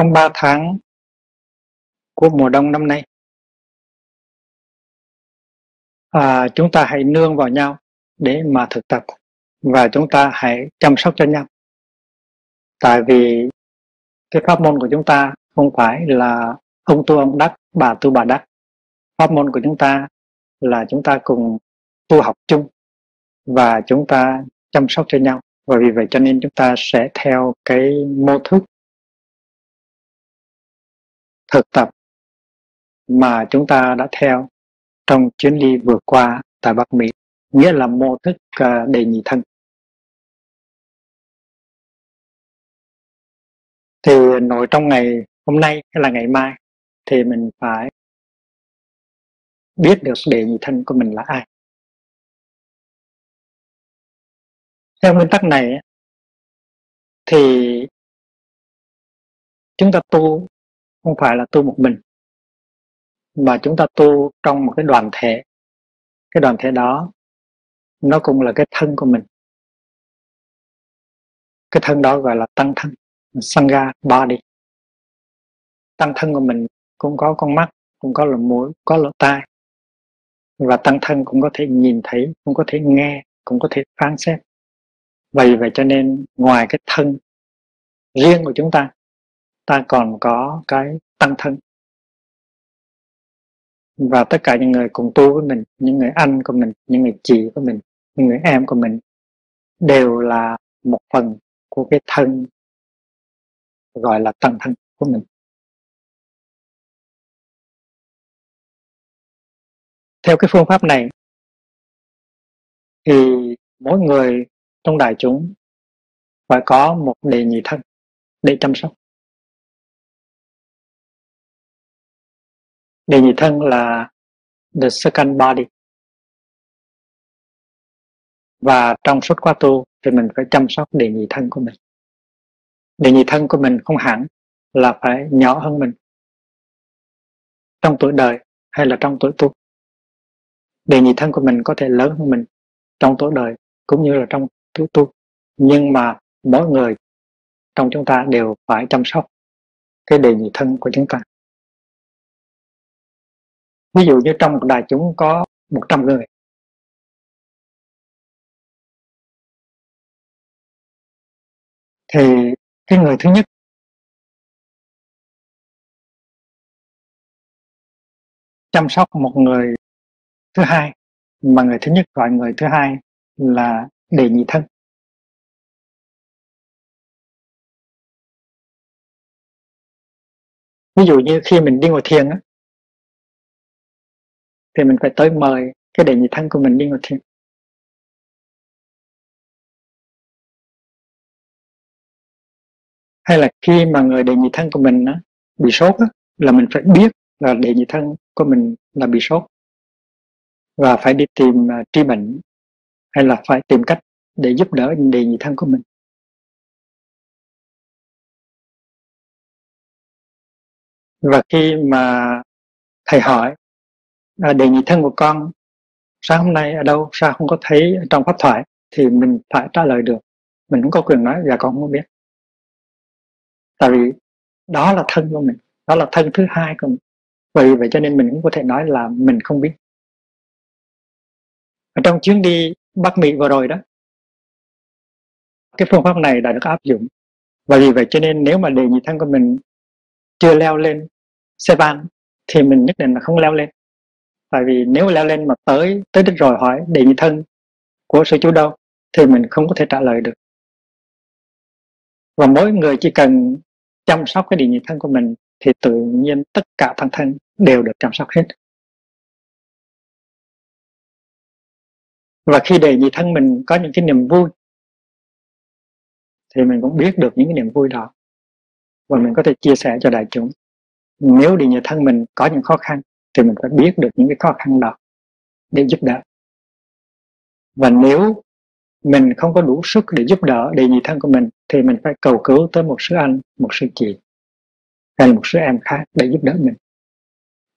trong 3 tháng của mùa đông năm nay. À, chúng ta hãy nương vào nhau để mà thực tập và chúng ta hãy chăm sóc cho nhau. Tại vì cái pháp môn của chúng ta không phải là ông tu ông đắc bà tu bà đắc. Pháp môn của chúng ta là chúng ta cùng tu học chung và chúng ta chăm sóc cho nhau. Và vì vậy cho nên chúng ta sẽ theo cái mô thức thực tập mà chúng ta đã theo trong chuyến đi vừa qua tại Bắc Mỹ, nghĩa là mô thức à, đề nhị thân. Thì nội trong ngày hôm nay hay là ngày mai thì mình phải biết được đề nhị thân của mình là ai. Theo nguyên tắc này thì chúng ta tu không phải là tu một mình, mà chúng ta tu trong một cái đoàn thể. Cái đoàn thể đó, nó cũng là cái thân của mình. Cái thân đó gọi là tăng thân, sangha, body. Tăng thân của mình cũng có con mắt, cũng có lỗ mũi, có lỗ tai. Và tăng thân cũng có thể nhìn thấy, cũng có thể nghe, cũng có thể phán xét. Vậy vậy cho nên ngoài cái thân riêng của chúng ta ta còn có cái tăng thân. Và tất cả những người cùng tu với mình, những người anh của mình, những người chị của mình, những người em của mình đều là một phần của cái thân gọi là tăng thân của mình. Theo cái phương pháp này thì mỗi người trong đại chúng phải có một đề nhị thân để chăm sóc. Đề nhị thân là the second body. Và trong suốt quá tu thì mình phải chăm sóc đề nhị thân của mình. Đề nhị thân của mình không hẳn là phải nhỏ hơn mình trong tuổi đời hay là trong tuổi tu. Đề nhị thân của mình có thể lớn hơn mình trong tuổi đời cũng như là trong tuổi tu. Nhưng mà mỗi người trong chúng ta đều phải chăm sóc cái đề nhị thân của chúng ta ví dụ như trong một đại chúng có 100 người. Thì cái người thứ nhất chăm sóc một người thứ hai, mà người thứ nhất gọi người thứ hai là đề nhị thân. Ví dụ như khi mình đi ngồi thiền á thì mình phải tới mời cái đệ nhị thân của mình đi ngồi thiền. Hay là khi mà người đệ nhị thân của mình á, bị sốt á, là mình phải biết là đệ nhị thân của mình là bị sốt. Và phải đi tìm uh, tri bệnh hay là phải tìm cách để giúp đỡ đệ nhị thân của mình. Và khi mà thầy hỏi đề nhị thân của con. Sáng hôm nay ở đâu, sao không có thấy trong pháp thoại? Thì mình phải trả lời được. Mình cũng có quyền nói, và con không biết. Tại vì đó là thân của mình, đó là thân thứ hai của mình. Vì vậy cho nên mình cũng có thể nói là mình không biết. Ở trong chuyến đi Bắc Mỹ vừa rồi đó, cái phương pháp này đã được áp dụng. Và vì vậy cho nên nếu mà đề nhị thân của mình chưa leo lên xe van thì mình nhất định là không leo lên tại vì nếu leo lên mà tới tới đích rồi hỏi đề nhị thân của sư chú đâu thì mình không có thể trả lời được. Và mỗi người chỉ cần chăm sóc cái địa nhị thân của mình thì tự nhiên tất cả thân thân đều được chăm sóc hết. Và khi đề nhị thân mình có những cái niềm vui, thì mình cũng biết được những cái niềm vui đó. Và mình có thể chia sẻ cho đại chúng. Nếu địa nhị thân mình có những khó khăn thì mình phải biết được những cái khó khăn đó để giúp đỡ. Và nếu mình không có đủ sức để giúp đỡ đề nhị thân của mình, thì mình phải cầu cứu tới một sư anh, một sư chị, hay là một sư em khác để giúp đỡ mình.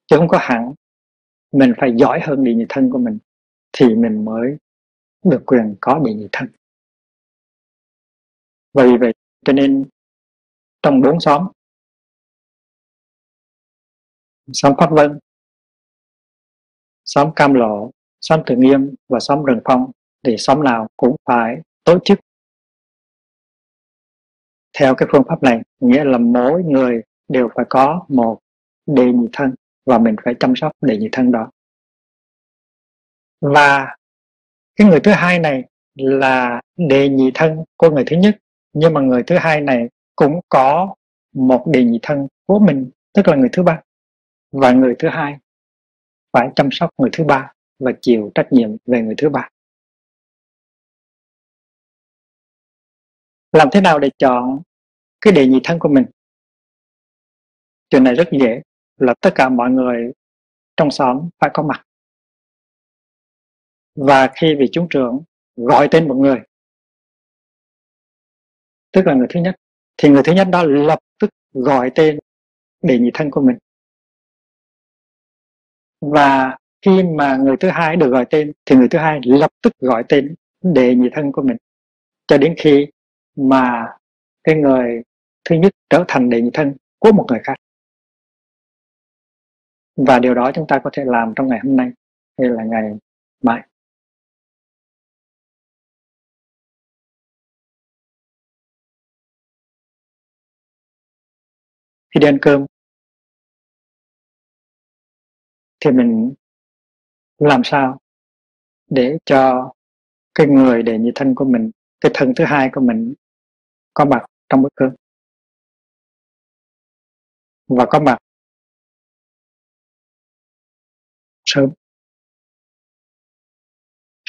Chứ không có hẳn mình phải giỏi hơn đề nhị thân của mình thì mình mới được quyền có đề nhị thân. Vì vậy, cho nên trong bốn xóm xóm Pháp Vân xóm Cam Lộ, xóm Từ Nghiêm và xóm Rừng Phong thì xóm nào cũng phải tổ chức. Theo cái phương pháp này, nghĩa là mỗi người đều phải có một đề nhị thân và mình phải chăm sóc đề nhị thân đó. Và cái người thứ hai này là đề nhị thân của người thứ nhất, nhưng mà người thứ hai này cũng có một đề nhị thân của mình, tức là người thứ ba. Và người thứ hai phải chăm sóc người thứ ba và chịu trách nhiệm về người thứ ba. Làm thế nào để chọn cái đề nhị thân của mình? Chuyện này rất dễ, là tất cả mọi người trong xóm phải có mặt. Và khi vị chúng trưởng gọi tên một người, tức là người thứ nhất, thì người thứ nhất đó lập tức gọi tên đề nhị thân của mình và khi mà người thứ hai được gọi tên, thì người thứ hai lập tức gọi tên đề nhị thân của mình. Cho đến khi mà cái người thứ nhất trở thành đề nhị thân của một người khác. Và điều đó chúng ta có thể làm trong ngày hôm nay, hay là ngày mai. Khi đi ăn cơm thì mình làm sao để cho cái người để nhị thân của mình, cái thân thứ hai của mình có mặt trong bữa cơm và có mặt sớm.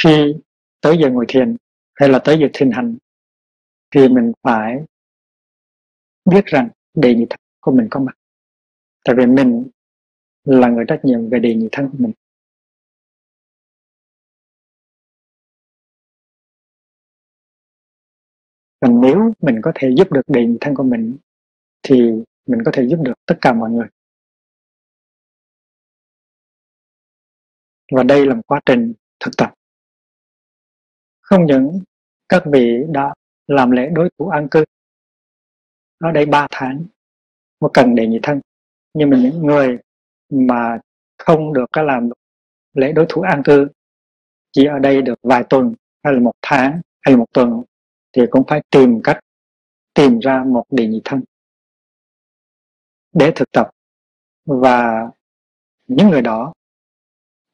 Khi tới giờ ngồi thiền hay là tới giờ thiền hành thì mình phải biết rằng đề nhị thân của mình có mặt. Tại vì mình là người trách nhiệm về đề nhị thân của mình. Và nếu mình có thể giúp được đề nhị thân của mình, thì mình có thể giúp được tất cả mọi người. Và đây là một quá trình thực tập. Không những các vị đã làm lễ đối thủ an cư ở đây 3 tháng một cần đề nhị thân nhưng mà những người mà không được cái làm lễ đối thủ an cư. Chỉ ở đây được vài tuần, hay là một tháng, hay là một tuần, thì cũng phải tìm cách tìm ra một địa nhị thân để thực tập. Và những người đó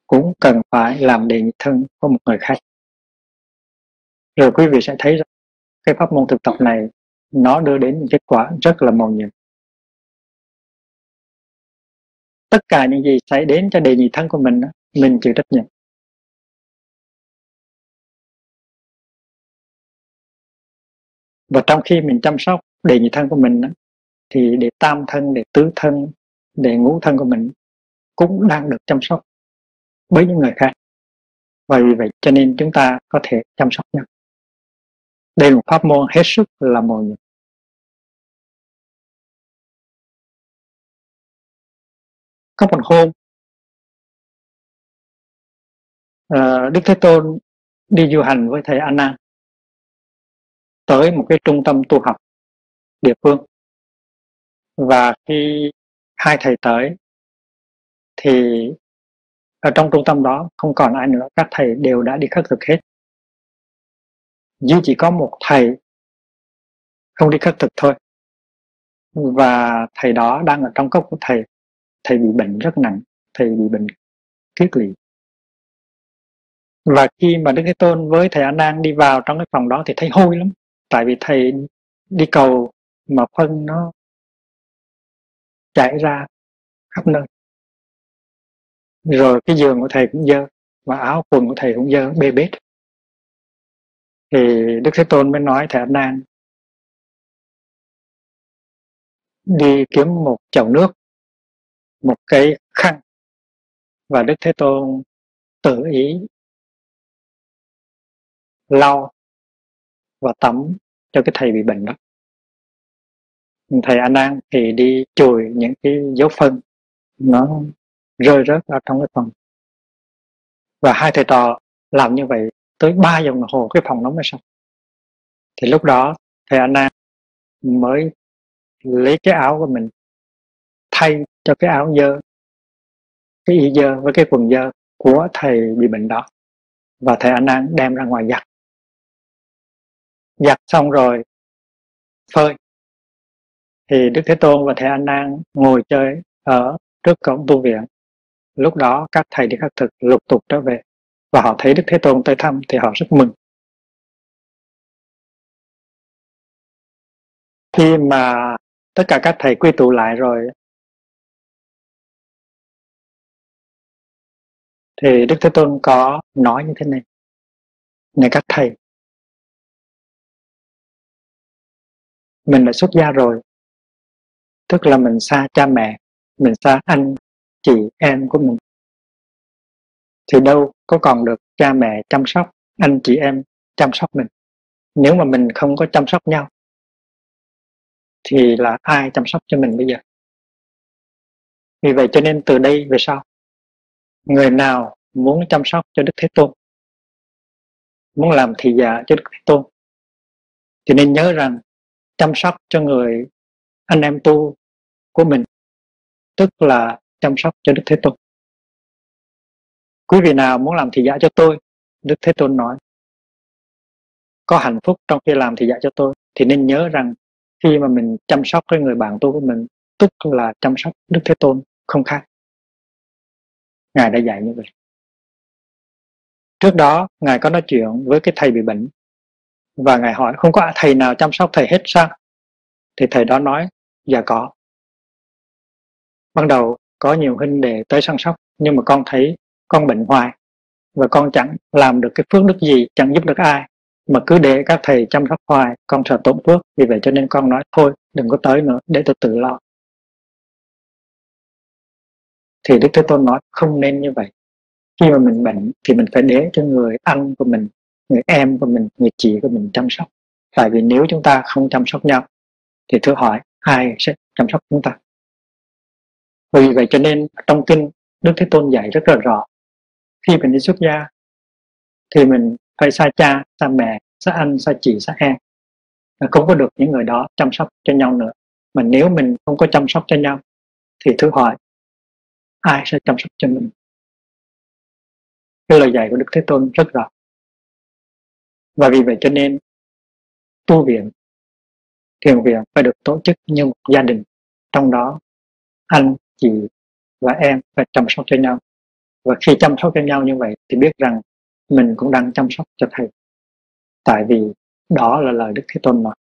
cũng cần phải làm đề nhị thân của một người khác. Rồi quý vị sẽ thấy rằng cái pháp môn thực tập này nó đưa đến những kết quả rất là màu nhiệm. Tất cả những gì xảy đến cho đề nhị thân của mình mình chịu trách nhiệm. Và trong khi mình chăm sóc đề nhị thân của mình thì để tam thân, để tứ thân, để ngũ thân của mình cũng đang được chăm sóc với những người khác. Và vì vậy cho nên chúng ta có thể chăm sóc nhau. Đây là một pháp môn hết sức là mầu nhiệm. Các một hôm. À, Đức Thế Tôn đi du hành với thầy Anna tới một cái trung tâm tu học địa phương. Và khi hai thầy tới thì ở trong trung tâm đó không còn ai nữa các thầy đều đã đi khất thực hết. Duy chỉ có một thầy không đi khất thực thôi. Và thầy đó đang ở trong cốc của thầy thầy bị bệnh rất nặng, thầy bị bệnh kiết lỵ và khi mà đức thế tôn với thầy a nan đi vào trong cái phòng đó thì thấy hôi lắm. Tại vì thầy đi cầu mà phân nó chảy ra khắp nơi. Rồi cái giường của thầy cũng dơ và áo quần của thầy cũng dơ, bê bết. Thì đức thế tôn mới nói thầy a nan, đi kiếm một chậu nước một cái khăn. Và đức thế tôn tự ý lau và tắm cho cái thầy bị bệnh đó. Thầy An An thì đi chùi những cái dấu phân, nó rơi rớt ở trong cái phòng. Và hai thầy trò làm như vậy tới 3 giờ đồng hồ, cái phòng nó mới xong. Thì lúc đó, thầy An An mới lấy cái áo của mình, thay cho cái áo dơ, cái y dơ với cái quần dơ của thầy bị bệnh đó. Và thầy anh Nan đem ra ngoài giặt. Giặt xong rồi phơi. Thì Đức Thế Tôn và thầy anh Nan ngồi chơi ở trước cổng tu viện. Lúc đó các thầy đi khắc thực lục tục trở về và họ thấy Đức Thế Tôn tới thăm thì họ rất mừng. Khi mà tất cả các thầy quy tụ lại rồi thì Đức Thế Tôn có nói như thế này. Này các thầy, mình đã xuất gia rồi. Tức là mình xa cha mẹ, mình xa anh chị em của mình. Thì đâu có còn được cha mẹ chăm sóc, anh chị em chăm sóc mình. Nếu mà mình không có chăm sóc nhau, thì là ai chăm sóc cho mình bây giờ? Vì vậy cho nên từ đây về sau người nào muốn chăm sóc cho đức thế tôn, muốn làm thị giả cho đức thế tôn, thì nên nhớ rằng chăm sóc cho người anh em tu của mình, tức là chăm sóc cho đức thế tôn. Quý vị nào muốn làm thị giả cho tôi, đức thế tôn nói, có hạnh phúc trong khi làm thị giả cho tôi, thì nên nhớ rằng khi mà mình chăm sóc cái người bạn tu của mình, tức là chăm sóc đức thế tôn không khác ngài đã dạy như vậy. Trước đó, ngài có nói chuyện với cái thầy bị bệnh. Và ngài hỏi, không có thầy nào chăm sóc thầy hết sao? Thì thầy đó nói dạ có. Ban đầu có nhiều huynh đệ tới săn sóc, nhưng mà con thấy con bệnh hoài. Và con chẳng làm được cái phước đức gì, chẳng giúp được ai. Mà cứ để các thầy chăm sóc hoài, con sợ tổn phước. Vì vậy cho nên con nói, thôi, đừng có tới nữa, để tôi tự lo thì đức thế tôn nói, không nên như vậy. Khi mà mình bệnh thì mình phải để cho người anh của mình, người em của mình, người chị của mình chăm sóc. Tại vì nếu chúng ta không chăm sóc nhau, thì thưa hỏi, ai sẽ chăm sóc chúng ta? Vì vậy cho nên trong kinh, đức thế tôn dạy rất là rõ. Khi mình đi xuất gia, thì mình phải xa cha, xa mẹ, xa anh, xa chị, xa em. Không có được những người đó chăm sóc cho nhau nữa. Mà nếu mình không có chăm sóc cho nhau, thì thử hỏi ai sẽ chăm sóc cho mình? Cái lời dạy của đức thế tôn rất rõ. Và vì vậy cho nên, tu viện thiền viện phải được tổ chức như một gia đình. Trong đó, anh, chị và em phải chăm sóc cho nhau. Và khi chăm sóc cho nhau như vậy thì biết rằng mình cũng đang chăm sóc cho thầy. Tại vì đó là lời đức thế tôn nói.